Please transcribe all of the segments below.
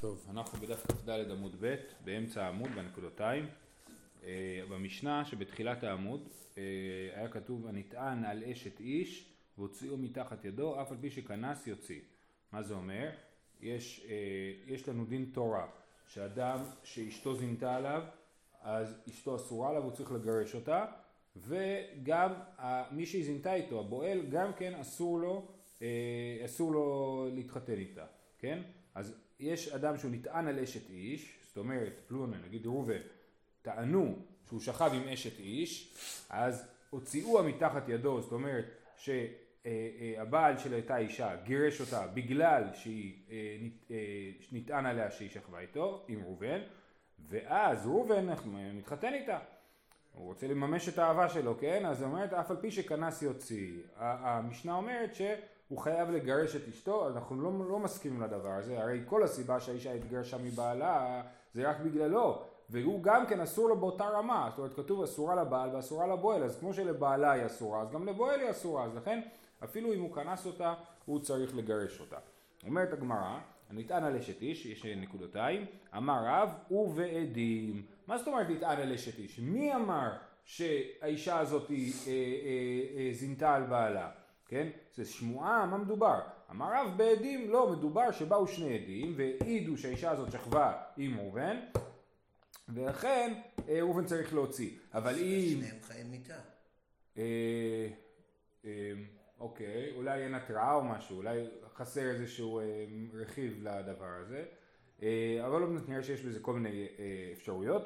טוב, אנחנו בדף כ"ד עמוד ב', באמצע העמוד, בנקודותיים. אה, במשנה שבתחילת העמוד אה, היה כתוב הנטען על אשת איש והוציאו מתחת ידו אף על פי שכנס יוציא. מה זה אומר? יש, אה, יש לנו דין תורה שאדם שאשתו זינתה עליו אז אשתו אסורה עליו הוא צריך לגרש אותה וגם מי שהיא זינתה איתו הבועל גם כן אסור לו אסור לו להתחתן איתה כן אז יש אדם שהוא נטען על אשת איש, זאת אומרת, פלוני, נגיד ראובן, טענו שהוא שכב עם אשת איש, אז הוציאוה מתחת ידו, זאת אומרת שהבעל של אותה אישה גירש אותה בגלל שהיא אה, אה, נטען עליה שהיא שכבה איתו, עם ראובן, ואז ראובן מתחתן איתה. הוא רוצה לממש את האהבה שלו, כן? אז היא אומרת, אף על פי שכנס יוציא. המשנה אומרת ש... הוא חייב לגרש את אשתו, אנחנו לא, לא מסכימים לדבר הזה, הרי כל הסיבה שהאישה התגרשה מבעלה זה רק בגללו, והוא גם כן אסור לו באותה רמה, זאת אומרת כתוב אסורה לבעל ואסורה לבועל, אז כמו שלבעלה היא אסורה, אז גם לבועל היא אסורה, אז לכן אפילו אם הוא כנס אותה, הוא צריך לגרש אותה. אומרת הגמרא, הנטען על אשת איש, יש נקודותיים, אמר רב ובעדים. מה זאת אומרת נטען על אשת איש? מי אמר שהאישה הזאת היא, אה, אה, אה, זינתה על בעלה? כן? זה שמועה, מה מדובר? אמר רב בעדים, לא, מדובר שבאו שני עדים והעידו שהאישה הזאת שכבה עם ראובן ולכן אה, ראובן צריך להוציא. אבל אם... שניהם חיים מיטה. אה, אה, אוקיי, אולי אין התראה או משהו, אולי חסר איזשהו רכיב לדבר הזה. אבל לא נראה שיש בזה כל מיני אפשרויות.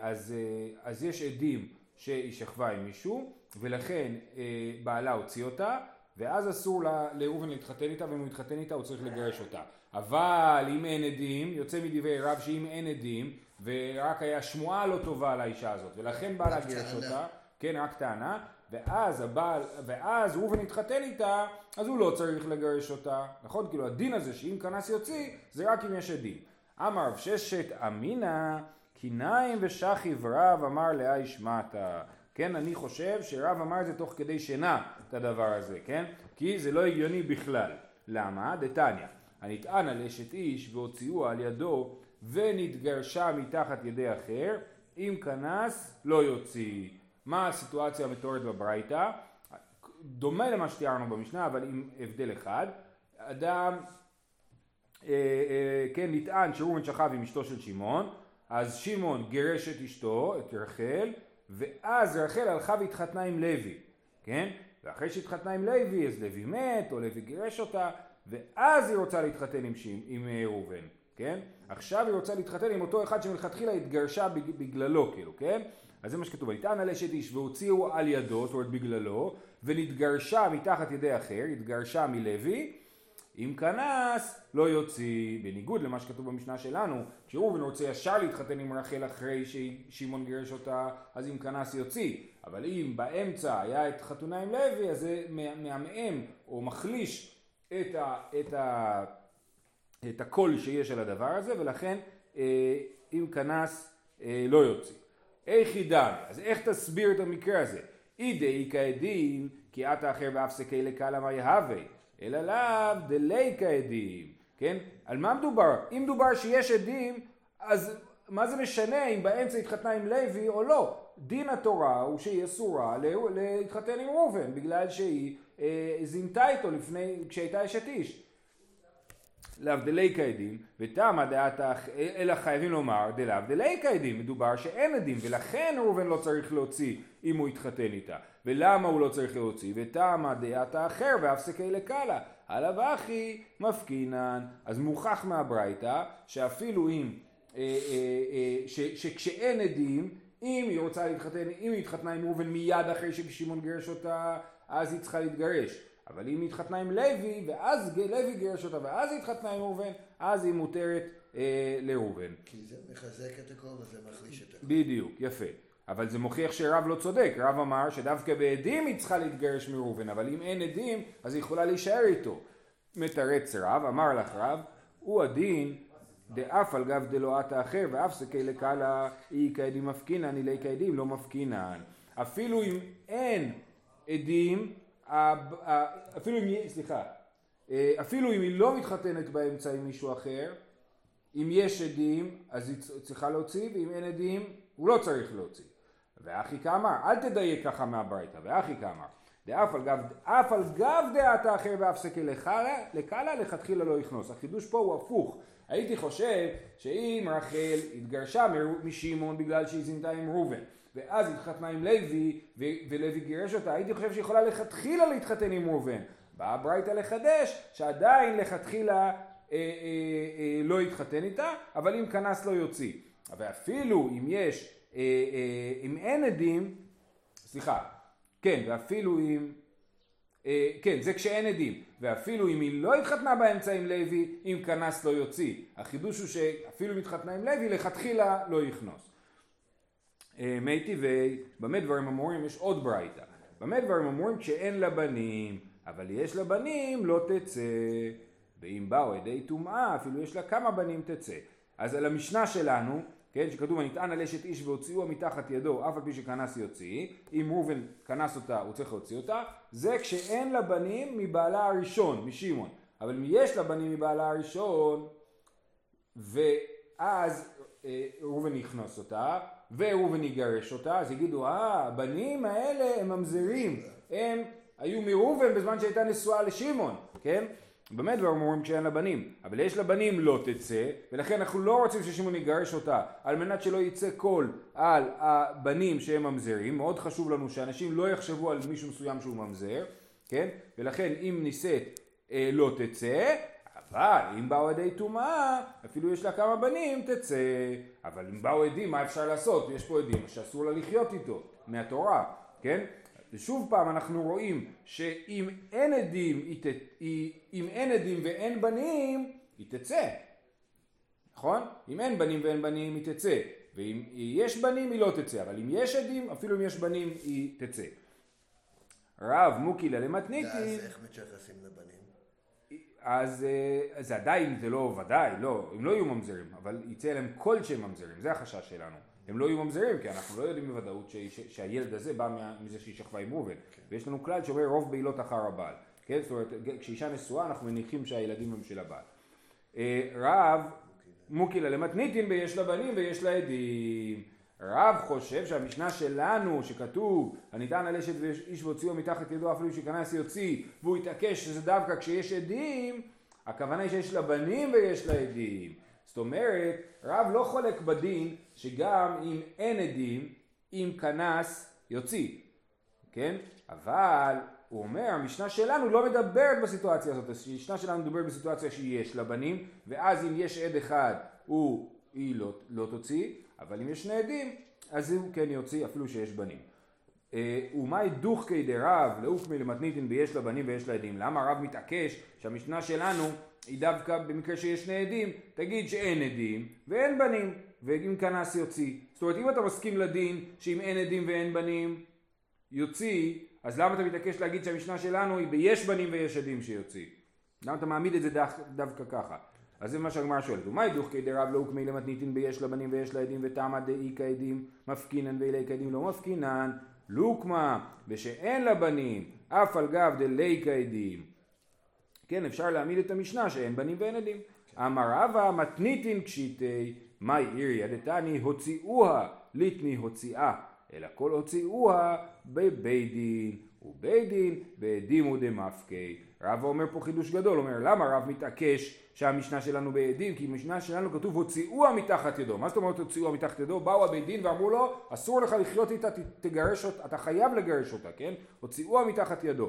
אז, אז יש עדים שהיא שכבה עם מישהו ולכן אה, בעלה הוציא אותה, ואז אסור לאובן להתחתן איתה, ואם הוא יתחתן איתה הוא צריך לגרש אותה. אבל אם אין עדים, יוצא מדברי רב שאם אין עדים, ורק היה שמועה לא טובה על האישה הזאת, ולכן בעלה גירש אותה, כן, רק טענה, ואז הבעל, ואז ראובן התחתן איתה, אז הוא לא צריך לגרש אותה, נכון? כאילו הדין הזה שאם כנס יוציא, זה רק אם יש עדים. אמר רב ששת אמינא, קיניים ושכיב רב אמר לאי שמעתה. כן, אני חושב שרב אמר את זה תוך כדי שינה, את הדבר הזה, כן? כי זה לא הגיוני בכלל. למה? דתניא, הנטען על אשת איש והוציאוה על ידו ונתגרשה מתחת ידי אחר, אם כנס לא יוציא. מה הסיטואציה המתוארת בברייתא? דומה למה שתיארנו במשנה, אבל עם הבדל אחד. אדם, אה, אה, כן, נטען שאומן שכב עם אשתו של שמעון, אז שמעון גירש את אשתו, את רחל, ואז רחל הלכה והתחתנה עם לוי, כן? ואחרי שהתחתנה עם לוי, אז לוי מת, או לוי גירש אותה, ואז היא רוצה להתחתן עם, שימ, עם אה, ראובן, כן? עכשיו היא רוצה להתחתן עם אותו אחד שמלכתחילה התגרשה בגללו, כאילו, כן? אז זה מה שכתוב, ויטען על אשת איש והוציאו על ידו, זאת אומרת בגללו, ונתגרשה מתחת ידי אחר, התגרשה מלוי, אם כנס לא יוציא, בניגוד למה שכתוב במשנה שלנו, כשראובן רוצה ישר להתחתן עם רחל אחרי ששמעון גירש אותה, אז אם כנס יוציא, אבל אם באמצע היה את חתונה עם לוי, אז זה מעמעם או מחליש את, ה, את, ה, את הקול שיש על הדבר הזה, ולכן אה, אם כנס אה, לא יוציא. איך ידע? אז איך תסביר את המקרה הזה? אידי כעדים כי את האחר ואף סקי לקלה מה יהווה אלא לאו דליקה עדים, כן? על מה מדובר? אם מדובר שיש עדים, אז מה זה משנה אם באמצע התחתנה עם לוי או לא? דין התורה הוא שהיא אסורה להתחתן עם ראובן, בגלל שהיא אה, זינתה איתו לפני, כשהייתה אשת איש. להבדלי כעדים, ותמה דעת אלא חייבים לומר דלהבדלי כעדים, מדובר שאין עדים, ולכן ראובן לא צריך להוציא אם הוא יתחתן איתה. ולמה הוא לא צריך להוציא? ותמה דעת האחר והפסקי לקלה. עליו אחי מפקינן. אז מוכח מהברייתא שאפילו אם, אה, אה, אה, שכשאין עדים, אם היא רוצה להתחתן, אם היא התחתנה עם ראובן מיד אחרי ששמעון גירש אותה, אז היא צריכה להתגרש. אבל אם היא התחתנה עם לוי, ואז לוי גירש אותה, ואז היא התחתנה עם ראובן, אז היא מותרת אה, לראובן. כי זה מחזק את הכל וזה מחליש את הכל. בדיוק, יפה. אבל זה מוכיח שרב לא צודק, רב אמר שדווקא בעדים היא צריכה להתגרש מראובן, אבל אם אין עדים, אז היא יכולה להישאר איתו. מתרץ רב, אמר לך רב, הוא הדין דאף על גב דלואת האחר ואף סקי לקלה אי כעדים מפקינן, אילי כעדים לא מפקינן. אפילו אם אין עדים, אפילו אם, סליחה, אה, אפילו אם היא לא מתחתנת באמצע עם מישהו אחר, אם יש עדים אז היא צריכה להוציא ואם אין עדים הוא לא צריך להוציא. ואחי כאמר, אל תדייק ככה מהברייתא, ואחי כאמר, דאף על גב, אף על גב דעת האחר והפסקי לקלה, לכתחילה לא יכנוס. החידוש פה הוא הפוך. הייתי חושב שאם רחל התגרשה משמעון בגלל שהיא זינתה עם ראובן, ואז התחתנה עם לוי, ולוי גירש אותה, הייתי חושב שהיא יכולה לכתחילה להתחתן עם ראובן. באה ברייתא לחדש, שעדיין לכתחילה אה, אה, אה, לא יתחתן איתה, אבל אם כנס לא יוציא. ואפילו אם יש, אה, אה, אם אין עדים, סליחה, כן, ואפילו אם, אה, כן, זה כשאין עדים, ואפילו אם היא לא התחתנה באמצע עם לוי, אם כנס לא יוציא. החידוש הוא שאפילו אם התחתנה עם לוי, לכתחילה לא יכנוס. אה, מי טבעי, במה דברים אמורים? יש עוד ברייתא. במה דברים אמורים? כשאין לה בנים, אבל יש לה בנים, לא תצא. ואם באו עדי טומאה, אפילו יש לה כמה בנים תצא. אז על המשנה שלנו, כן, שכתוב הנטען על אשת איש והוציאו מתחת ידו אף על פי שכנס יוציא, אם ראובן כנס אותה הוא צריך להוציא אותה, זה כשאין לה בנים מבעלה הראשון, משמעון, אבל אם יש לה בנים מבעלה הראשון, ואז אה, ראובן יכנוס אותה, וראובן יגרש אותה, אז יגידו, אה, הבנים האלה הם ממזרים, הם היו מראובן בזמן שהייתה נשואה לשמעון, כן? באמת דבר אומרים כשאין לה בנים, אבל יש לה בנים לא תצא, ולכן אנחנו לא רוצים ששמעון יגרש אותה, על מנת שלא יצא קול על הבנים שהם ממזרים, מאוד חשוב לנו שאנשים לא יחשבו על מישהו מסוים שהוא ממזר, כן? ולכן אם נישאת אה, לא תצא, אבל אם באו עדי טומאה, אפילו יש לה כמה בנים, תצא. אבל אם באו עדים, מה אפשר לעשות? יש פה עדים שאסור לה לחיות איתו, מהתורה, כן? ושוב פעם אנחנו רואים שאם אין עדים, היא, אם אין עדים ואין בנים, היא תצא. נכון? אם אין בנים ואין בנים היא תצא. ואם יש בנים היא לא תצא, אבל אם יש עדים, אפילו אם יש בנים היא תצא. רב מוקילה למתניתין. ואז איך מתייחסים לבנים? אז אה, זה עדיין, זה לא ודאי, לא, הם לא יהיו ממזרים, אבל יצא להם כל שהם ממזרים, זה החשש שלנו. הם לא יהיו ממזרים, כי אנחנו לא יודעים בוודאות שהילד הזה בא מזה שהיא שכבה עם ראובן. כן. ויש לנו כלל שאומר רוב בעילות אחר הבעל. כן? זאת אומרת, כשאישה נשואה אנחנו מניחים שהילדים הם של הבעל. אה, רב מוקילה למתניתין ויש לה בנים ויש לה עדים. רב חושב שהמשנה שלנו שכתוב הניתן על אשת ואיש והוציאו מתחת ידו אפילו שכנס יוציא והוא התעקש שזה דווקא כשיש עדים הכוונה היא שיש לה בנים ויש לה עדים. זאת אומרת, רב לא חולק בדין שגם אם אין עדים, אם כנס יוציא, כן? אבל הוא אומר, המשנה שלנו לא מדברת בסיטואציה הזאת, המשנה שלנו מדברת בסיטואציה שיש לה בנים, ואז אם יש עד אחד, הוא, היא לא, לא תוציא, אבל אם יש שני עדים, אז הוא כן יוציא אפילו שיש בנים. אה, ומאי דוחקי דרב לאוקמי למתניתין ויש לה בנים ויש לה עדים. למה רב מתעקש שהמשנה שלנו היא דווקא במקרה שיש שני עדים, תגיד שאין עדים ואין בנים, ואם כנס יוציא. זאת אומרת, אם אתה מסכים לדין שאם אין עדים ואין בנים יוציא, אז למה אתה מתעקש להגיד שהמשנה שלנו היא ביש בנים ויש עדים שיוציא? למה אתה מעמיד את זה דו, דווקא ככה? אז זה מה שהגמרא שואלת, ומה ידוך כדי רב לא הוקמי למתניתין ביש לבנים ויש לעדים ותמה דאי כעדים מפקינן ואילי כעדים לא מפקינן לוקמה ושאין לבנים אף על גב דלי כעדים כן, אפשר להעמיד את המשנה שאין בנים ואין עדים. אמר רבא מתניתין קשיטי, מאי עיריה דתני הוציאוה ליטני הוציאה, אלא כל הוציאוה בבית דין, ובית דין בעדים ודמפקי. רבא אומר פה חידוש גדול, אומר למה רב מתעקש שהמשנה שלנו בעדים? כי במשנה שלנו כתוב הוציאוה מתחת ידו. מה זאת אומרת הוציאוה מתחת ידו? באו הבית דין ואמרו לו אסור לך לחיות איתה, תגרש אותה, אתה חייב לגרש אותה, כן? הוציאוה מתחת ידו.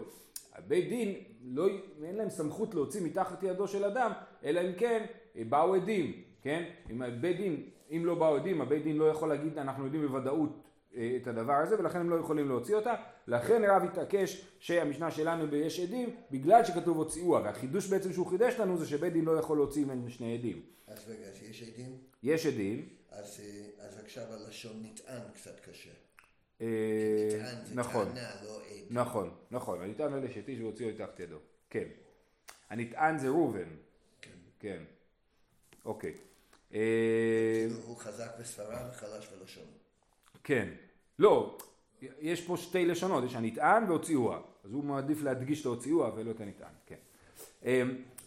הבית דין, לא, אין להם סמכות להוציא מתחת ידו של אדם, אלא אם כן באו עדים, כן? אם הבית דין, אם לא באו עדים, הבית דין לא יכול להגיד, אנחנו יודעים בוודאות את הדבר הזה, ולכן הם לא יכולים להוציא אותה. לכן רב התעקש שהמשנה שלנו ביש עדים, בגלל שכתוב הוציאוה, והחידוש בעצם שהוא חידש לנו זה שבית דין לא יכול להוציא ממנו שני עדים. אז רגע, אז יש עדים? יש עדים. אז, אה, אז עכשיו הלשון נטען קצת קשה. אה, נכון, לא נכון, נכון, הנטען אלה שתיש והוציאו את תחת ידו, כן. הנטען זה ראובן, כן, כן. אוקיי. אה, הוא חזק בספרה וחלש בלשון. כן, לא, יש פה שתי לשונות, יש הנטען והוציאוה, אז הוא מעדיף להדגיש את ההוציאוה ולא את הנטען, כן. אה,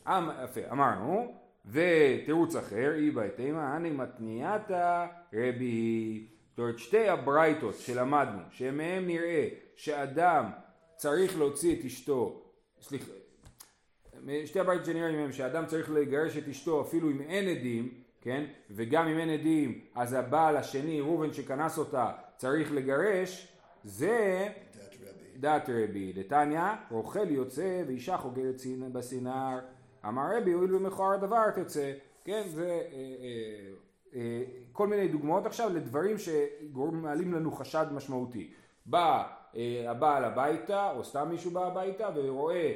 אמ, יפה, אמרנו, ותירוץ אחר, אי בהתאמה, אני מתניעתא רבי זאת אומרת שתי הברייתות שלמדנו, שמהם נראה שאדם צריך להוציא את אשתו, סליחה, שתי הברייתות שנראה מהם שאדם צריך לגרש את אשתו אפילו אם אין עדים, כן, וגם אם אין עדים אז הבעל השני, ראובן שכנס אותה, צריך לגרש, זה דעת רבי. דתניא, רוכל יוצא ואישה חוגרת בסינר, אמר רבי הואיל ומכוער הדבר תצא, כן, זה אה, אה, אה, כל מיני דוגמאות עכשיו לדברים שמעלים לנו חשד משמעותי. בא אה, הבעל הביתה, או סתם מישהו בא הביתה, ורואה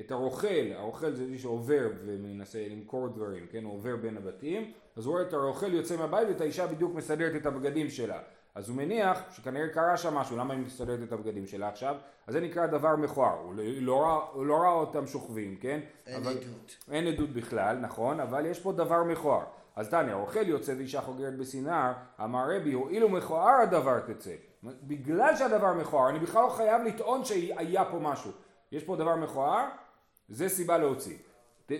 את הרוכל, הרוכל זה מי שעובר ומנסה למכור דברים, כן, הוא עובר בין הבתים, אז הוא רואה את הרוכל יוצא מהבית ואת האישה בדיוק מסדרת את הבגדים שלה. אז הוא מניח שכנראה קרה שם משהו, למה היא מסתדרת את הבגדים שלה עכשיו? אז זה נקרא דבר מכוער, הוא לא ראה, הוא לא ראה אותם שוכבים, כן? אין אבל, עדות. אין עדות בכלל, נכון, אבל יש פה דבר מכוער. אז תניא, אוכל יוצא ואישה חוגרת בסינר, אמר רבי, הואיל ומכוער הדבר תצא. בגלל שהדבר מכוער, אני בכלל לא חייב לטעון שהיה פה משהו. יש פה דבר מכוער, זה סיבה להוציא.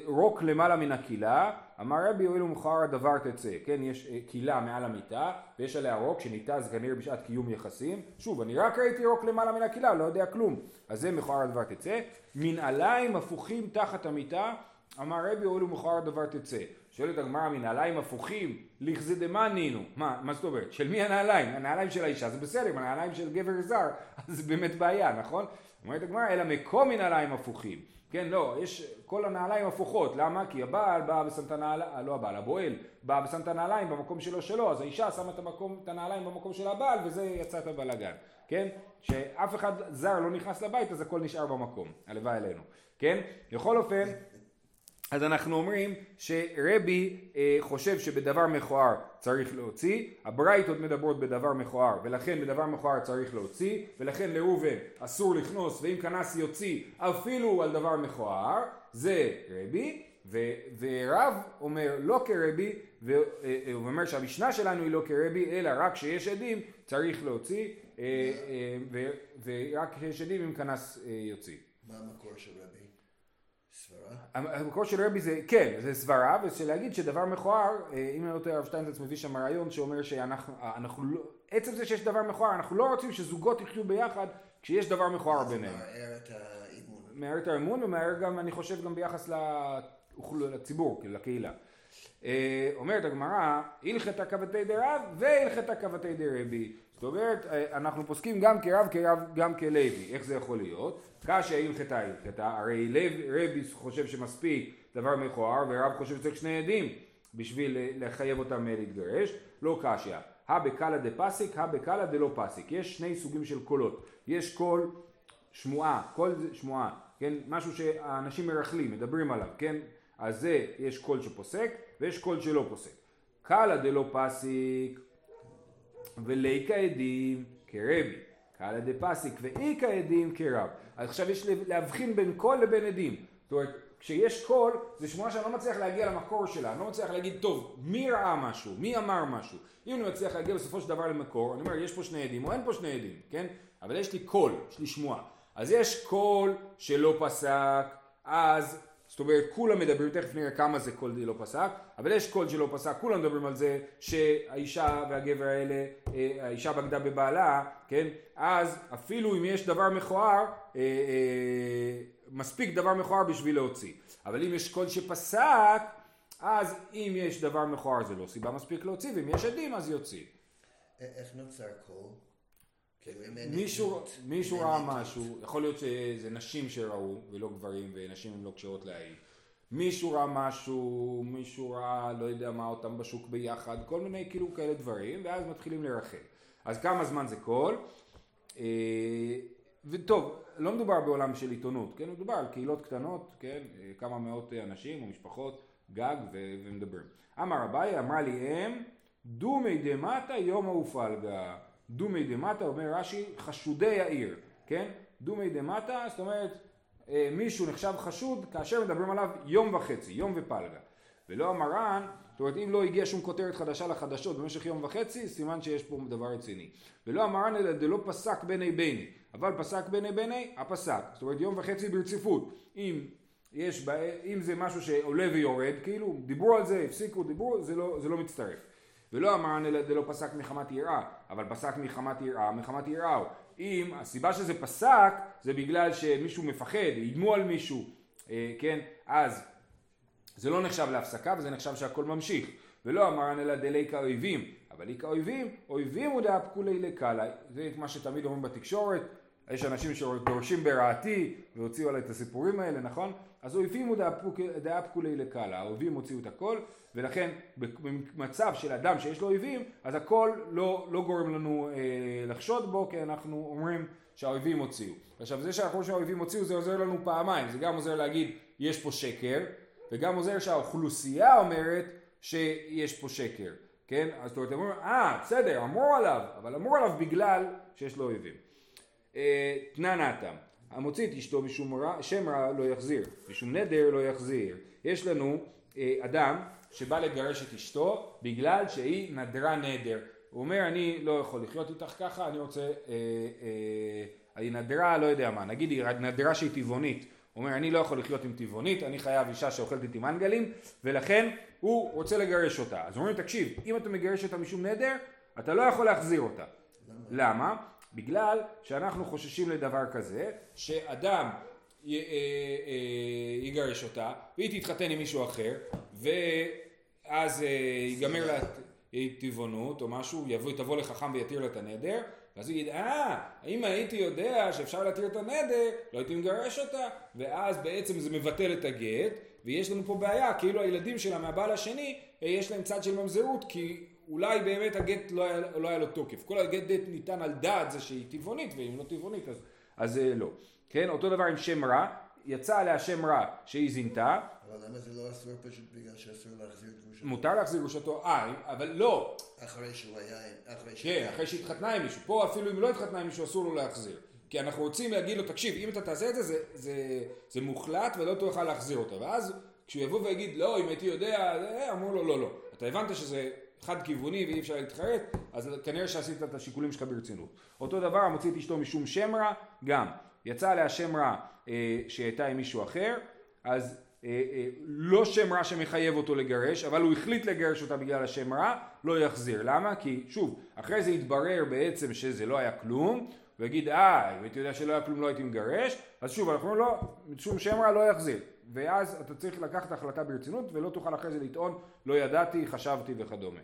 רוק למעלה מן הקהילה, אמר רבי הואיל ומכוער הדבר תצא, כן, יש קהילה אה, מעל המיטה, ויש עליה רוק שניתז כנראה בשעת קיום יחסים, שוב, אני רק ראיתי רוק למעלה מן הקהילה, לא יודע כלום, אז זה מכוער הדבר תצא, מנעליים הפוכים תחת המיטה, אמר רבי הואיל ומכוער הדבר תצא, שואלת הגמרא מנעליים הפוכים, לכזה דמה נינו. מה, מה זאת אומרת? של מי הנעליים? הנעליים של האישה זה בסדר, הנעליים של גבר זר, אז זה באמת בעיה, נכון? אומרת הגמרא, אלא מקום מנעליים הפוכים. כן, לא, יש כל הנעליים הפוכות, למה? כי הבעל בא ושם את הנעליים, לא הבעל, הבועל, בא ושם את הנעליים במקום שלו שלו, אז האישה שמה את, המקום, את הנעליים במקום של הבעל וזה יצא את הבלאגן, כן? שאף אחד זר לא נכנס לבית אז הכל נשאר במקום, הלוואי עלינו, כן? בכל אופן אז אנחנו אומרים שרבי אה, חושב שבדבר מכוער צריך להוציא, הברייתות מדברות בדבר מכוער ולכן בדבר מכוער צריך להוציא ולכן לאובן אסור לכנוס ואם כנס יוציא אפילו על דבר מכוער זה רבי ו, ורב אומר לא כרבי והוא אה, אה, אומר שהמשנה שלנו היא לא כרבי אלא רק כשיש עדים צריך להוציא אה, אה, ורק כשיש עדים אם כנס אה, יוציא. מה המקור של רבי? סברה? המקור של רבי זה, כן, זה סברה, ושלהגיד שדבר מכוער, אה, אם אני לא טועה הרב שטיינזץ מביא שם רעיון שאומר שאנחנו, אה, אנחנו לא, עצם זה שיש דבר מכוער, אנחנו לא רוצים שזוגות יחיו ביחד כשיש דבר מכוער ביניהם. זה מערער את האמון. מערער את האמון ומערער גם, אני חושב, גם ביחס לציבור, לקהילה. אה, אומרת הגמרא, הלכת כבתי דרב והלכת כבתי דרבי. זאת אומרת, אנחנו פוסקים גם כרב, כרב, גם כרבי. איך זה יכול להיות? קשיא הלכתא אהלכתא, הרי רבי חושב שמספיק דבר מכוער ורב חושב שצריך שני עדים בשביל לחייב אותם להתגרש, לא קשיא. הא בקלא דפסיק, הא בקלא דלא פסיק. יש שני סוגים של קולות. יש קול שמועה, קול שמועה, כן? משהו שהאנשים מרכלים, מדברים עליו, כן? אז זה, יש קול שפוסק ויש קול שלא פוסק. קלא דלא פסיק וליכא עדים כרבי. קלא דפסיק ואיכא עדים כרב. אז עכשיו יש להבחין בין קול לבין עדים. זאת אומרת, כשיש קול, זה שמועה שאני לא מצליח להגיע למקור שלה, אני לא מצליח להגיד, טוב, מי ראה משהו, מי אמר משהו. אם אני מצליח להגיע בסופו של דבר למקור, אני אומר, יש פה שני עדים או אין פה שני עדים, כן? אבל יש לי קול, יש לי שמועה. אז יש קול שלא פסק, אז זאת אומרת, כולם מדברים, תכף נראה כמה זה קול לא פסק, אבל יש קול שלא פסק, כולם מדברים על זה שהאישה והגבר האלה, אה, האישה בגדה בבעלה, כן? אז אפילו אם יש דבר מכוער, אה, אה, מספיק דבר מכוער בשביל להוציא. אבל אם יש קול שפסק, אז אם יש דבר מכוער זה לא סיבה מספיק להוציא, ואם יש עדים אז יוציא. איך נוצר קול? כאילו, מישהו, מישהו ראה משהו, יכול להיות שזה נשים שראו ולא גברים ונשים הן לא כשרות להעיד. מישהו ראה משהו, מישהו ראה לא יודע מה אותם בשוק ביחד, כל מיני כאילו כאלה דברים ואז מתחילים לרחל. אז כמה זמן זה קול? אה, וטוב, לא מדובר בעולם של עיתונות, כן? מדובר על קהילות קטנות, כן? אה, כמה מאות אנשים או משפחות, גג ו- ומדברים. אמר אביי, אמרה לי אם, דומי דמטה יום האופלגה. דומי דמטה, אומר רש"י, חשודי העיר, כן? דומי דמטה, זאת אומרת, אה, מישהו נחשב חשוד כאשר מדברים עליו יום וחצי, יום ופלגה. ולא המרן, זאת אומרת אם לא הגיע שום כותרת חדשה לחדשות במשך יום וחצי, סימן שיש פה דבר רציני. ולא המרן אלא דלא פסק בני בני, אבל פסק בני בני, הפסק. זאת אומרת יום וחצי ברציפות. אם יש, אם זה משהו שעולה ויורד, כאילו, דיברו על זה, הפסיקו, דיברו, זה לא, זה לא מצטרף. ולא אמרן אלא דלא פסק מחמת יראה, אבל פסק מחמת יראה, מחמת יראה הוא. אם הסיבה שזה פסק זה בגלל שמישהו מפחד, איימו על מישהו, אה, כן, אז זה לא נחשב להפסקה וזה נחשב שהכל ממשיך. ולא אמרן אלא דלי כאויבים, אבל היא כאויבים, אויבים הוא דאפקולי לקאלי, זה מה שתמיד אומרים בתקשורת, יש אנשים שדורשים ברעתי והוציאו עליי את הסיפורים האלה, נכון? אז אויבים דאפקולי לקאלה, האויבים הוציאו את הכל ולכן במצב של אדם שיש לו אויבים אז הכל לא, לא גורם לנו אה, לחשוד בו כי אנחנו אומרים שהאויבים הוציאו. עכשיו זה שאנחנו אומרים שהאויבים הוציאו זה עוזר לנו פעמיים, זה גם עוזר להגיד יש פה שקר וגם עוזר שהאוכלוסייה אומרת שיש פה שקר, כן? אז זאת אומרת, אה, בסדר, אמרו עליו, אבל אמרו עליו בגלל שיש לו אויבים. אה, תנא נתם, המוציא את אשתו משום רע, שם רע לא יחזיר, משום נדר לא יחזיר. יש לנו אה, אדם שבא לגרש את אשתו בגלל שהיא נדרה נדר. הוא אומר אני לא יכול לחיות איתך ככה, אני רוצה, אה, אה, היא נדרה לא יודע מה, נגיד היא נדרה שהיא טבעונית. הוא אומר אני לא יכול לחיות עם טבעונית, אני חייב אישה שאוכלת איתי מנגלים ולכן הוא רוצה לגרש אותה. אז אומרים תקשיב, אם אתה מגרש אותה משום נדר, אתה לא יכול להחזיר אותה. למה? למה? בגלל שאנחנו חוששים לדבר כזה, שאדם י, אה, אה, יגרש אותה, והיא תתחתן עם מישהו אחר, ואז אה, ייגמר לה טבעונות או משהו, יבוא, תבוא לחכם ויתיר לה את הנדר, ואז הוא יגיד, אה, אם הייתי יודע שאפשר להתיר את הנדר, לא הייתי מגרש אותה, ואז בעצם זה מבטל את הגט, ויש לנו פה בעיה, כאילו הילדים שלה מהבעל השני, יש להם צד של ממזרות, כי אולי באמת הגט לא היה, לא היה לו תוקף. כל הגט ניתן על דעת זה שהיא טבעונית, ואם לא טבעונית אז, אז אה, לא. כן, אותו דבר עם שם רע, יצא עליה שם רע שהיא זינתה. אבל למה זה לא אסור פשוט בגלל שאסור להחזיר את גרושתו? מותר להחזיר גרושתו, אה, אבל לא. אחרי שהוא היה, אחרי שהוא... כן, אחרי שהתחתנה עם מישהו. פה אפילו אם לא התחתנה עם מישהו אסור לו להחזיר. כי אנחנו רוצים להגיד לו, תקשיב, אם אתה תעשה את זה, זה, זה, זה מוחלט ולא תוכל להחזיר אותו. ואז כשהוא יבוא ויגיד, לא, אם הייתי יודע, אמרו לו, לא, לא. אתה הבנת שזה חד כיווני ואי אפשר להתחרט, אז כנראה שעשית את השיקולים שלך ברצינות. אותו דבר המוציא את אשתו משום שם רע, גם. יצא עליה שם רע אה, שהייתה עם מישהו אחר, אז אה, אה, לא שם רע שמחייב אותו לגרש, אבל הוא החליט לגרש אותה בגלל השם רע, לא יחזיר. למה? כי שוב, אחרי זה התברר בעצם שזה לא היה כלום, ויגיד אה, אם הייתי יודע שלא היה כלום לא הייתי מגרש, אז שוב אנחנו לא, שום שם רע לא יחזיר. ואז אתה צריך לקחת החלטה ברצינות ולא תוכל אחרי זה לטעון לא ידעתי, חשבתי וכדומה.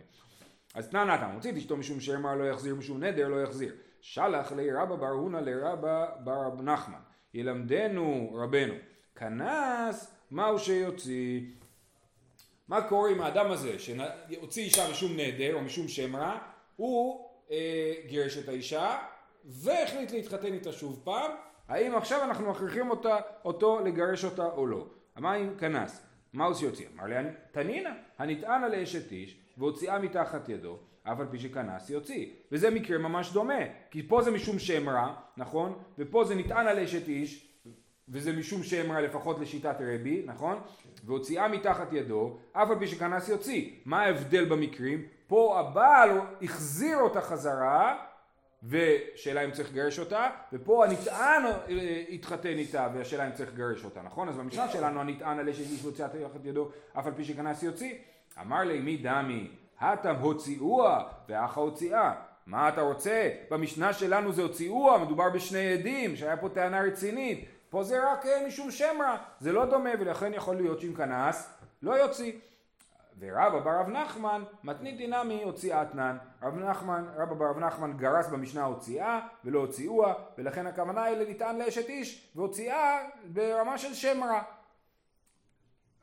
אז תנא נתן, מוציא את אשתו משום שמא לא יחזיר, משום נדר לא יחזיר. שלח לרבא בר הונא לרבא בר נחמן, ילמדנו רבנו, כנס מהו שיוציא. מה קורה עם האדם הזה שהוציא אישה משום נדר או משום שם רע, הוא אה, גירש את האישה והחליט להתחתן איתה שוב פעם, האם עכשיו אנחנו מכריחים אותה, אותו לגרש אותה או לא. אם כנס, מה הוא שיוציא? אמר לי תנינא, הנטען על אשת איש והוציאה מתחת ידו, אף על פי שכנס יוציא. וזה מקרה ממש דומה, כי פה זה משום שם רע, נכון? ופה זה נטען על אשת איש, וזה משום שם רע לפחות לשיטת רבי, נכון? והוציאה מתחת ידו, אף על פי שכנס יוציא. מה ההבדל במקרים? פה הבעל החזיר אותה חזרה, ושאלה אם צריך לגרש אותה, ופה הנטען אה, התחתן איתה, והשאלה אם צריך לגרש אותה, נכון? אז במשנה שלנו הנטען על אשת איש והוציאה תחת ידו, אף על פי שכנס יוציא. אמר לי מי דמי, הטם הוציאוה ואחה הוציאה. מה אתה רוצה? במשנה שלנו זה הוציאוה, מדובר בשני עדים, שהיה פה טענה רצינית. פה זה רק אה, משום שם רע, זה לא דומה, ולכן יכול להיות שאם כנס, לא יוציא. ורבא בר רב נחמן, מתנית דינמי הוציאה אתנן. רב נחמן, רבא בר רב נחמן גרס במשנה הוציאה ולא הוציאוה, ולכן הכוונה היא לנטען לאשת איש, והוציאה ברמה של שם רע.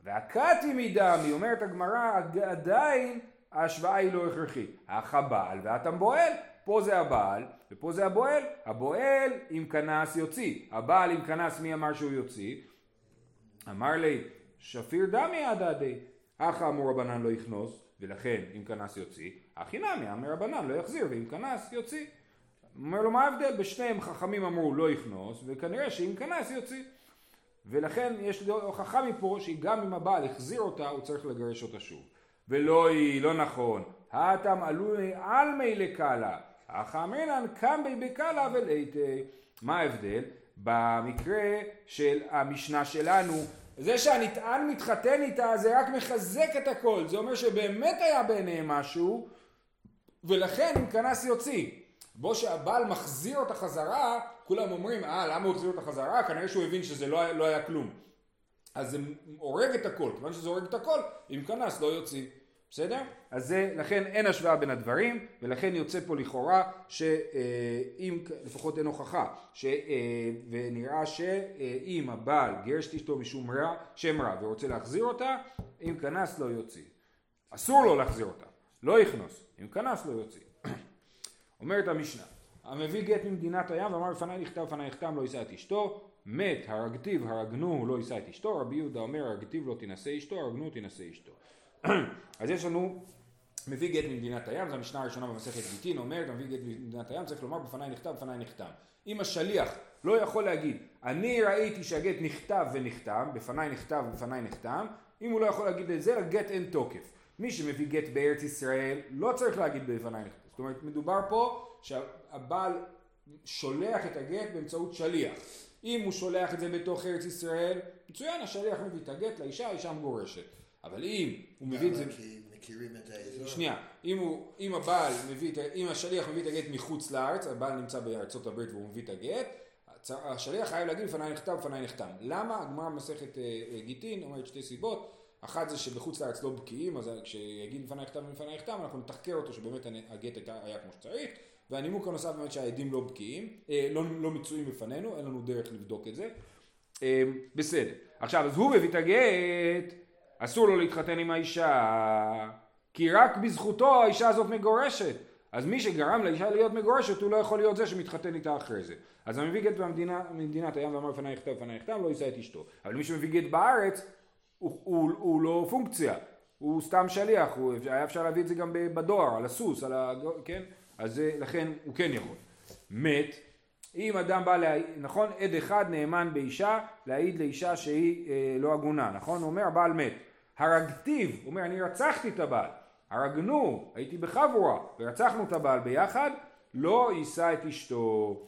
והקתי מדמי, אומרת הגמרא, עדיין ההשוואה היא לא הכרחית. האח הבעל והטמבועל, פה זה הבעל ופה זה הבועל. הבועל עם כנס יוציא. הבעל עם כנס מי אמר שהוא יוציא? אמר לי שפיר דמי עד עדי. אחא אמור רבנן לא יכנוס ולכן אם כנס יוציא. אחי נמי אמר רבנן לא יחזיר ואם כנס יוציא. אומר לו מה ההבדל? בשניהם חכמים אמרו לא יכנוס וכנראה שאם כנס יוציא. ולכן יש הוכחה מפה שגם אם הבעל החזיר אותה הוא צריך לגרש אותה שוב. ולא היא, לא נכון. האטם עלוני עלמי לקאלה. אך אמרינן קמבי בקאלה ולייטי. מה ההבדל? במקרה של המשנה שלנו זה שהנטען מתחתן איתה זה רק מחזק את הכל, זה אומר שבאמת היה ביניהם משהו ולכן אם כנס יוציא. בו שהבעל מחזיר אותה חזרה, כולם אומרים, אה למה הוא החזיר אותה חזרה? כנראה שהוא הבין שזה לא, היה, לא היה כלום. אז זה הורג את הכל, כיוון שזה הורג את הכל, אם כנס לא יוציא. בסדר? אז זה, לכן אין השוואה בין הדברים, ולכן יוצא פה לכאורה שאם, לפחות אין הוכחה, ש, ונראה שאם הבעל גירש את אשתו משום רע, שם רע, ורוצה להחזיר אותה, אם כנס לא יוציא. אסור לו להחזיר אותה, לא יכנוס, אם כנס לא יוציא. אומרת המשנה, המביא גט ממדינת הים ואמר לפניי נכתב לפניי נכתם לא יישא את אשתו, מת הרגתיו הרגנו לא יישא את אשתו, רבי יהודה אומר הרגתיו לא תינשא אשתו, הרגנו תינשא אשתו. אז יש לנו מביא גט ממדינת הים, זו המשנה הראשונה במסכת גיטין, אומרת מביא גט ממדינת הים, צריך לומר בפניי נכתב, בפניי נחתם. אם השליח לא יכול להגיד, אני ראיתי שהגט נכתב ונחתם, בפניי נכתב ובפניי נחתם, אם הוא לא יכול להגיד את זה, לגט אין תוקף. מי שמביא גט בארץ ישראל לא צריך להגיד בפניי נכתב. זאת אומרת, מדובר פה שהבעל שולח את הגט באמצעות שליח. אם הוא שולח את זה בתוך ארץ ישראל, מצוין, השליח מביא את הגט לאישה, האישה מגורשת. אבל אם הוא מביא את זה... כי מכירים את האזור. שנייה, אם, הוא, אם הבעל מביא, את אם השליח מביא את הגט מחוץ לארץ, הבעל נמצא בארצות הברית והוא מביא את הגט, השליח חייב להגיד לפניי נכתב, לפניי נחתם. למה? הגמרא במסכת אה, אה, גיטין אומרת שתי סיבות. אחת זה שבחוץ לארץ לא בקיאים, אז כשיגיד לפניי נכתב ולפניי נחתם, אנחנו נתחקר אותו שבאמת הגט היה כמו שצריך. והנימוק הנוסף באמת שהעדים לא בקיאים, אה, לא, לא מצויים בפנינו, אין לנו דרך לבדוק את זה. בסדר. עכשיו, אז הוא מביא את הגט, אסור לו להתחתן עם האישה, כי רק בזכותו האישה הזאת מגורשת. אז מי שגרם לאישה להיות מגורשת, הוא לא יכול להיות זה שמתחתן איתה אחרי זה. אז המביא גט במדינה, ממדינת הים ואמר לפניי נכתב לפניי נכתב, לא יישא את אשתו. אבל מי שמביא גט בארץ, הוא, הוא, הוא לא פונקציה, הוא סתם שליח, הוא, היה אפשר להביא את זה גם בדואר, על הסוס, על ה... כן? אז זה, לכן הוא כן יכול. מת, אם אדם בא, לה... נכון, עד אחד נאמן באישה, להעיד לאישה שהיא אה, לא הגונה, נכון? הוא אומר הבעל מת. הרגתיו, הוא אומר אני רצחתי את הבעל, הרגנו, הייתי בחבורה, ורצחנו את הבעל ביחד, לא יישא את אשתו.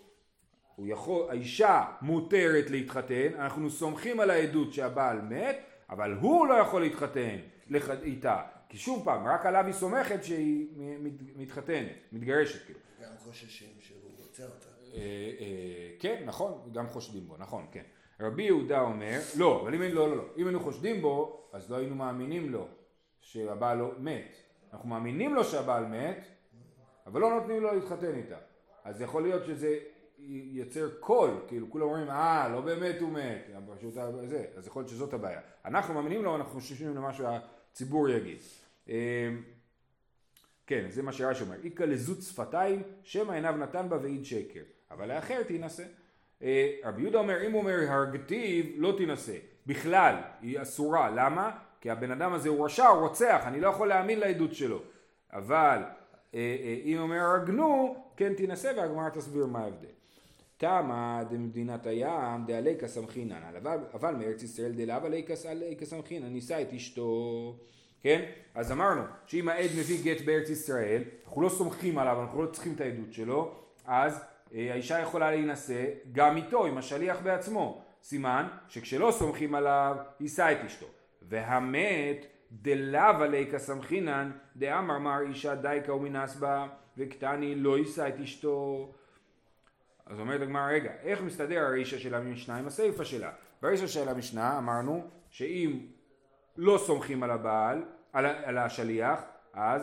הוא יכול, האישה מותרת להתחתן, אנחנו סומכים על העדות שהבעל מת, אבל הוא לא יכול להתחתן לח... איתה. כי שוב פעם, רק עליו היא סומכת שהיא מת- מתחתנת, מתגרשת כאילו. גם חוששים שהוא רוצה אותה. אה, אה, כן, נכון, גם חושדים בו, נכון, כן. רבי יהודה אומר, לא, אבל אם, לא, לא, לא, אם היינו חושדים בו, אז לא היינו מאמינים לו שהבעל לא מת. אנחנו מאמינים לו שהבעל מת, אבל לא נותנים לו להתחתן איתה. אז יכול להיות שזה ייצר קול, כאילו כולם אומרים, אה, לא באמת הוא מת, פשוט זה, אז יכול להיות שזאת הבעיה. אנחנו מאמינים לו, אנחנו חוששים למה שהציבור יגיד. אה, כן, זה מה שרש"י אומר, איכא לזות שפתיים, שמא עיניו נתן בה והעיד שקר, אבל לאחר תינשא. אה, רבי יהודה אומר, אם הוא אומר הרגתיו, לא תינשא. בכלל, היא אסורה, למה? כי הבן אדם הזה הוא רשע, הוא רוצח, אני לא יכול להאמין לעדות שלו. אבל אה, אה, אם אומר הרגנו, כן תינשא, והגמרא תסביר מה ההבדל. תמה דמדינת הים דעליקה סמכינן, אבל, מארץ ישראל דלאו עליקה סמכינן, נישא את אשתו. כן? אז אמרנו שאם העד מביא גט בארץ ישראל, אנחנו לא סומכים עליו, אנחנו לא צריכים את העדות שלו, אז האישה יכולה להינשא גם איתו, עם השליח בעצמו. סימן שכשלא סומכים עליו, יישא את אשתו. והמת דלאו עליקה סמכינן, דאמר מר אישה דייקה ומינס בה, וקטני לא יישא את אשתו. אז אומרת הגמרא, רגע, איך מסתדר הרישא של המשנה עם הסיפא שלה? ברישא של המשנה אמרנו שאם לא סומכים על הבעל, על, על השליח, אז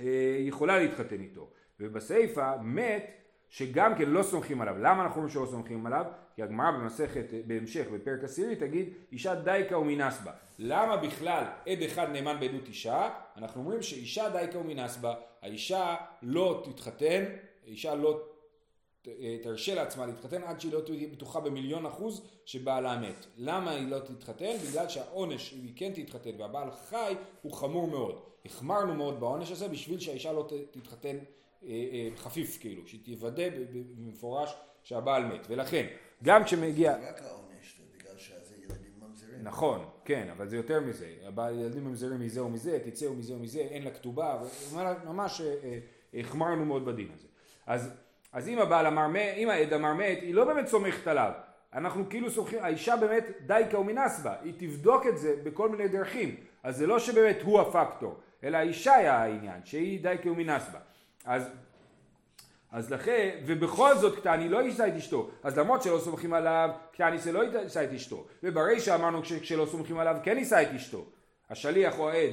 אה, היא יכולה להתחתן איתו. ובסיפא מת שגם כן לא סומכים עליו. למה אנחנו אומרים שלא סומכים עליו? כי הגמרא במסכת, בהמשך, בפרק עשירי, תגיד אישה דייקה ומינס בה. למה בכלל עד אחד נאמן בעדות אישה? אנחנו אומרים שאישה דייקה ומינס בה. האישה לא תתחתן, האישה לא ת- תרשה לעצמה להתחתן עד שהיא לא תהיה בטוחה במיליון אחוז שבעלה מת. למה היא לא תתחתן? בגלל שהעונש, אם היא כן תתחתן והבעל חי, הוא חמור מאוד. החמרנו מאוד בעונש הזה בשביל שהאישה לא תתחתן אה, אה, חפיף כאילו, שהיא תוודא ב- ב- במפורש שהבעל מת. ולכן, גם כשמגיע... זה רק העונש, בגלל שזה ילדים ממזרים. נכון, כן, אבל זה יותר מזה. הבעל ילדים ממזרים מזה ומזה, תצאו מזה ומזה, אין לה כתובה, ממש אה, אה, החמרנו מאוד בדין הזה. אז, אז אם הבעל אמר, מת- אם העד אמר מת, היא לא באמת סומכת עליו. אנחנו כאילו סומכים, האישה באמת דייקה ומנסבה, היא תבדוק את זה בכל מיני דרכים, אז זה לא שבאמת הוא הפקטור, אלא האישה היא העניין, שהיא דייקה ומנסבה. אז אז לכן, ובכל זאת קטני לא יישא את אשתו, אז למרות שלא סומכים עליו, קטני זה לא יישא את אשתו, וברישא אמרנו שכשלא סומכים עליו כן יישא את אשתו, השליח או העד.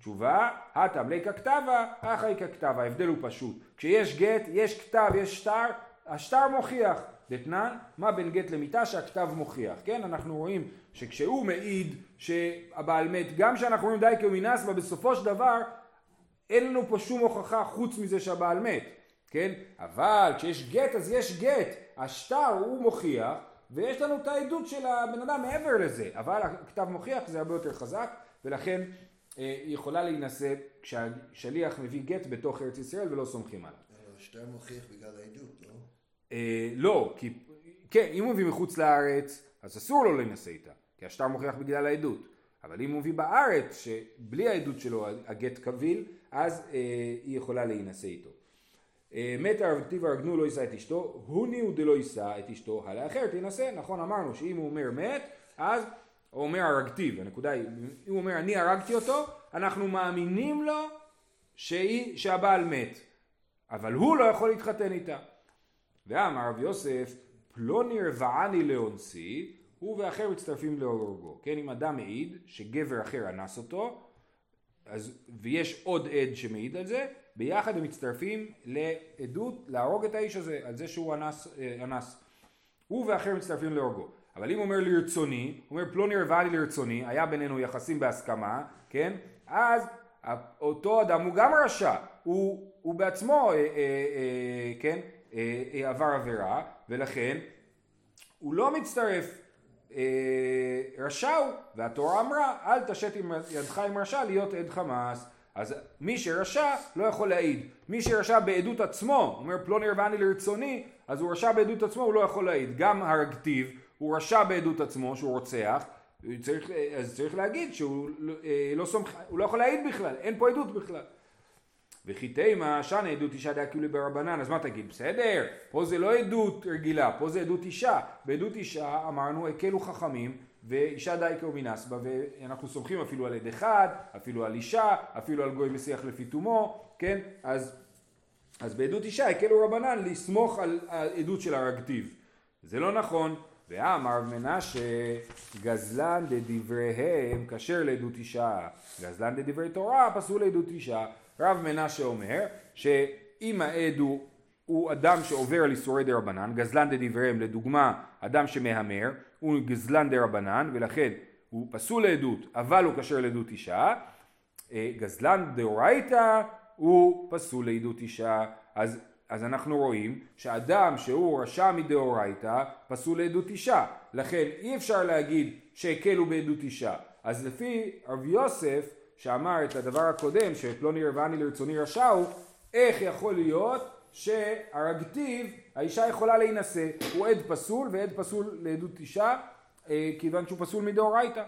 תשובה, הטם ליקה כתבה, אחא ליקה כתבה, ההבדל הוא פשוט. כשיש גט, יש כתב, יש שטר, השטר מוכיח. דתנן, מה בין גט למיתה שהכתב מוכיח, כן? אנחנו רואים שכשהוא מעיד שהבעל מת, גם כשאנחנו רואים די כמינס, בסופו של דבר אין לנו פה שום הוכחה חוץ מזה שהבעל מת. כן? אבל כשיש גט אז יש גט, השטר הוא מוכיח ויש לנו את העדות של הבן אדם מעבר לזה, אבל הכתב מוכיח זה הרבה יותר חזק ולכן אה, היא יכולה להינשא כשהשליח מביא גט בתוך ארץ ישראל ולא סומכים עליו. השטר מוכיח בגלל העדות, לא? אה, לא, כי כן, אם הוא מביא מחוץ לארץ אז אסור לו להינשא איתה, כי השטר מוכיח בגלל העדות. אבל אם הוא מביא בארץ, שבלי העדות שלו הגט קביל, אז אה, היא יכולה להינשא איתו. אה, מת הרטיב הרגנו לא יישא את אשתו, הוני הוא דלא יישא את אשתו, הלאחר תינשא, נכון אמרנו שאם הוא אומר מת, אז הוא אומר הרגתיו, הנקודה היא, אם הוא אומר אני הרגתי אותו, אנחנו מאמינים לו שהיא, שהבעל מת, אבל הוא לא יכול להתחתן איתה. ואמר רב יוסף, פלוני רבעני לאונסי, הוא ואחר מצטרפים להורגו. כן, אם אדם מעיד שגבר אחר אנס אותו, אז, ויש עוד עד שמעיד על זה, ביחד הם מצטרפים לעדות להרוג את האיש הזה, על זה שהוא אנס. אה, אנס. הוא ואחר מצטרפים להורגו. אבל אם הוא אומר לרצוני, הוא אומר פלוני רבע לי לרצוני, היה בינינו יחסים בהסכמה, כן? אז אותו אדם הוא גם רשע, הוא, הוא בעצמו, אה, אה, אה, כן? אה, אה, עבר עבירה, ולכן הוא לא מצטרף אה, רשע הוא, והתורה אמרה אל תשת עם ידך עם רשע להיות עד חמאס אז מי שרשע לא יכול להעיד. מי שרשע בעדות עצמו, אומר פלוני הרבני לרצוני, אז הוא רשע בעדות עצמו, הוא לא יכול להעיד. גם הרגטיב, הוא רשע בעדות עצמו, שהוא רוצח, צריך, אז צריך להגיד שהוא אה, לא סומך, לא יכול להעיד בכלל, אין פה עדות בכלל. וכי תימא שנה עדות אישה דאקיולי ברבנן, אז מה תגיד? בסדר, פה זה לא עדות רגילה, פה זה עדות אישה. בעדות אישה אמרנו הקלו חכמים ואישה די כאומינס בה, ואנחנו סומכים אפילו על עד אחד, אפילו על אישה, אפילו על גוי משיח לפי תומו, כן? אז, אז בעדות אישה הקלו רבנן לסמוך על העדות של הרגטיב. זה לא נכון. ואמר מנשה גזלן דדבריהם כשר לעדות אישה, גזלן דדברי תורה פסול לעדות אישה. רב מנשה אומר שאם העד הוא, הוא אדם שעובר על איסורי דה רבנן, גזלן דדבריהם לדוגמה אדם שמהמר, הוא גזלן דה רבנן ולכן הוא פסול לעדות אבל הוא כשר לעדות אישה, אה, גזלן דאורייתא הוא פסול לעדות אישה, אז, אז אנחנו רואים שאדם שהוא רשע מדאורייתא פסול לעדות אישה, לכן אי אפשר להגיד שהקלו בעדות אישה, אז לפי רב יוסף שאמר את הדבר הקודם שפלוני רבני לרצוני רשע הוא, איך יכול להיות שהרגתיו, האישה יכולה להינשא, הוא עד פסול ועד פסול לעדות אישה אה, כיוון שהוא פסול מדאורייתא.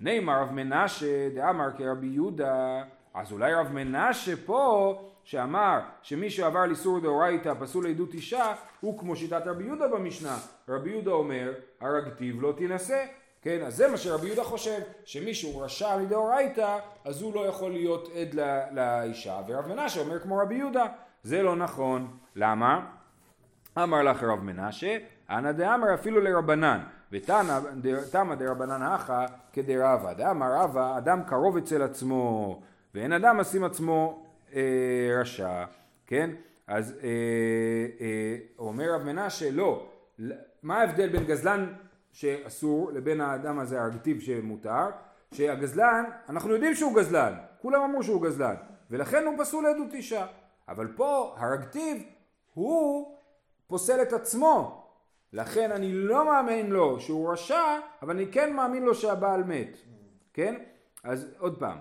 נאמר רב מנשה דאמר כרבי יהודה, אז אולי רב מנשה פה שאמר שמי שעבר על דאורייתא פסול לעדות אישה הוא כמו שיטת רבי יהודה במשנה. רבי יהודה אומר הרגתיו לא תינשא כן, אז זה מה שרבי יהודה חושב, שמישהו רשע מדאורייתא, אז הוא לא יכול להיות עד לאישה, ורב מנשה אומר כמו רבי יהודה, זה לא נכון, למה? אמר לך רב מנשה, אנא דאמר אפילו לרבנן, ותמא דרבנן אחא כדרבא, דאמר רבא, אדם קרוב אצל עצמו, ואין אדם משים עצמו אה, רשע, כן? אז אה, אה, אומר רב מנשה, לא, מה ההבדל בין גזלן שאסור לבין האדם הזה הארגטיב שמותר, שהגזלן, אנחנו יודעים שהוא גזלן, כולם אמרו שהוא גזלן, ולכן הוא פסול לעדות אישה. אבל פה הרגטיב הוא פוסל את עצמו, לכן אני לא מאמין לו שהוא רשע, אבל אני כן מאמין לו שהבעל מת, כן? אז עוד פעם,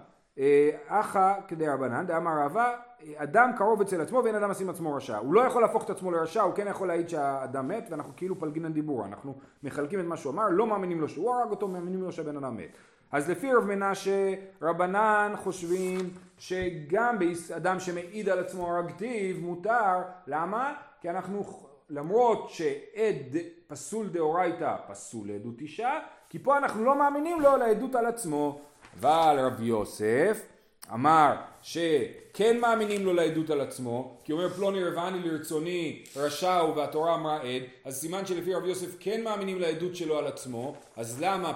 אחא כדי רבנן, דאמר רבא, אדם קרוב אצל עצמו ואין אדם עשים עצמו רשע. הוא לא יכול להפוך את עצמו לרשע, הוא כן יכול להעיד שהאדם מת, ואנחנו כאילו פלגינן דיבור. אנחנו מחלקים את מה שהוא אמר, לא מאמינים לו שהוא הרג אותו, מאמינים לו שהבן אדם מת. אז לפי רב מנשה, רבנן חושבים שגם אדם שמעיד על עצמו הרגתיו מותר, למה? כי אנחנו למרות שעד פסול דאורייתא פסול לעדות אישה, כי פה אנחנו לא מאמינים לו לעדות על עצמו. אבל רבי יוסף אמר שכן מאמינים לו לעדות על עצמו, כי אומר פלוני רבעני לרצוני רשע הוא והתורה אמרה עד, אז סימן שלפי רבי יוסף כן מאמינים לעדות שלו על עצמו, אז למה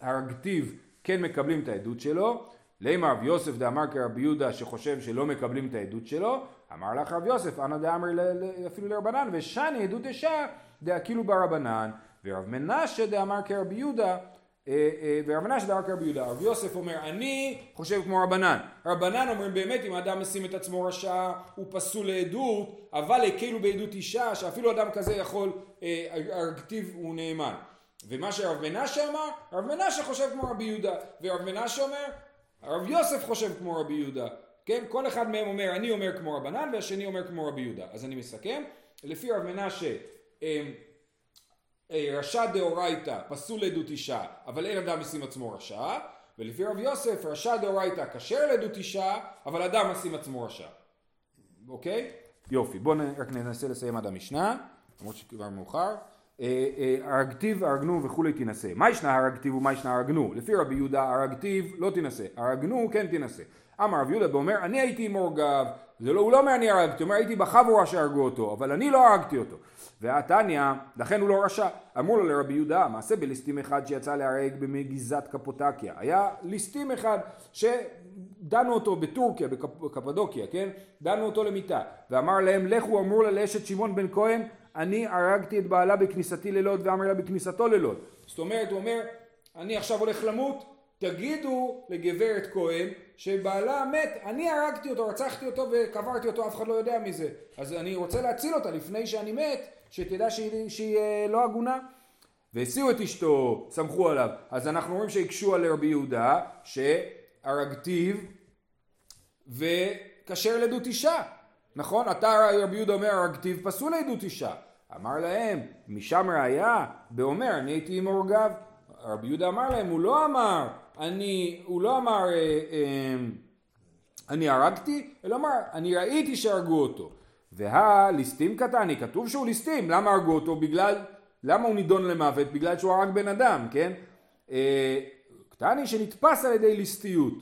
הרגטיב כן מקבלים את העדות שלו? לימה רבי יוסף דאמר כרבי יהודה שחושב שלא מקבלים את העדות שלו, אמר לך רבי יוסף אנא דאמר אפילו לרבנן ושני עדות אישה דאכילו ברבנן. ורב מנשה דאמר כרבי יהודה אה, אה, מנשה דאמר כרבי יהודה. רבי יוסף אומר אני חושב כמו רבנן. רבנן אומרים באמת אם אדם משים את עצמו רשע הוא פסול לעדות אבל הקלו בעדות אישה שאפילו אדם כזה יכול הכתיב הוא נאמן. ומה שרב מנשה אמר רב מנשה חושב כמו רבי יהודה. ורב מנשה אומר הרב יוסף חושב כמו רבי יהודה. כן? כל אחד מהם אומר אני אומר כמו רבנן והשני אומר כמו רבי יהודה. אז אני מסכם. לפי רב מנשה אה, רשע דאורייתא פסול לעדות אישה אבל אין אדם משים עצמו רשע ולפי רב יוסף רשע דאורייתא כשר לעדות אישה אבל אדם משים עצמו רשע אוקיי? יופי בואו רק ננסה לסיים עד המשנה למרות שכבר מאוחר הרגתיב הרגנו וכולי תינשא מה ישנה הרגתיב ומה ישנה הרגנו לפי רבי יהודה הרגתיב לא תינשא הרגנו כן תינשא אמר רבי יהודה ואומר אני הייתי עם אורגב זה לא, הוא לא אומר אני הרגתי, הוא אומר הייתי בחבורה שהרגו אותו, אבל אני לא הרגתי אותו. והתניא, לכן הוא לא רשע. אמרו לו לרבי יהודה, מעשה בליסטים אחד שיצא להרג במגיזת קפוטקיה. היה ליסטים אחד שדנו אותו בטורקיה, בקפדוקיה, כן? דנו אותו למיטה. ואמר להם, לכו אמרו לה לאשת שמעון בן כהן, אני הרגתי את בעלה בכניסתי ללוד ואמר לה בכניסתו ללוד. זאת אומרת, הוא אומר, אני עכשיו הולך למות, תגידו לגברת כהן שבעלה מת, אני הרגתי אותו, רצחתי אותו וקברתי אותו, אף אחד לא יודע מזה. אז אני רוצה להציל אותה לפני שאני מת, שתדע שהיא, שהיא אה, לא הגונה. והסיעו את אשתו, סמכו עליו. אז אנחנו רואים שהקשו על רבי יהודה, שהרגתיו וכשר לעדות אישה. נכון? אתה רבי יהודה אומר הרגתיו פסול לעדות אישה. אמר להם, משם ראיה, באומר, אני הייתי עם אורגב. רבי יהודה אמר להם, הוא לא אמר, אני, הוא לא אמר, אה, אה, אני הרגתי, אלא אמר, אני ראיתי שהרגו אותו. והליסטים קטני, כתוב שהוא ליסטים, למה הרגו אותו? בגלל, למה הוא נידון למוות? בגלל שהוא הרג בן אדם, כן? אה, קטני שנתפס על ידי ליסטיות.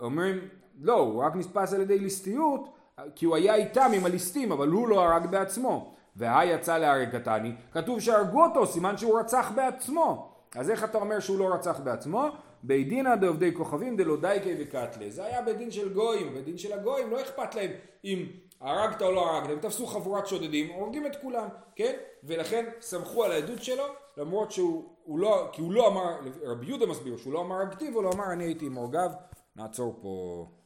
אומרים, לא, הוא רק נתפס על ידי ליסטיות, כי הוא היה איתם עם הליסטים, אבל הוא לא הרג בעצמו. והא יצא להרג קטני, כתוב שהרגו אותו, סימן שהוא רצח בעצמו. אז איך אתה אומר שהוא לא רצח בעצמו? בית דינא דעובדי כוכבים דלא דייקי וקטלה. זה היה בית דין של גויים, בית דין של הגויים לא אכפת להם אם הרגת או לא הרגת, הם תפסו חבורת שודדים, הורגים את כולם, כן? ולכן סמכו על העדות שלו, למרות שהוא לא, כי הוא לא אמר, רבי יהודה מסביר שהוא לא אמר הרגתיו, הוא לא אמר אני הייתי עם הורגיו, נעצור פה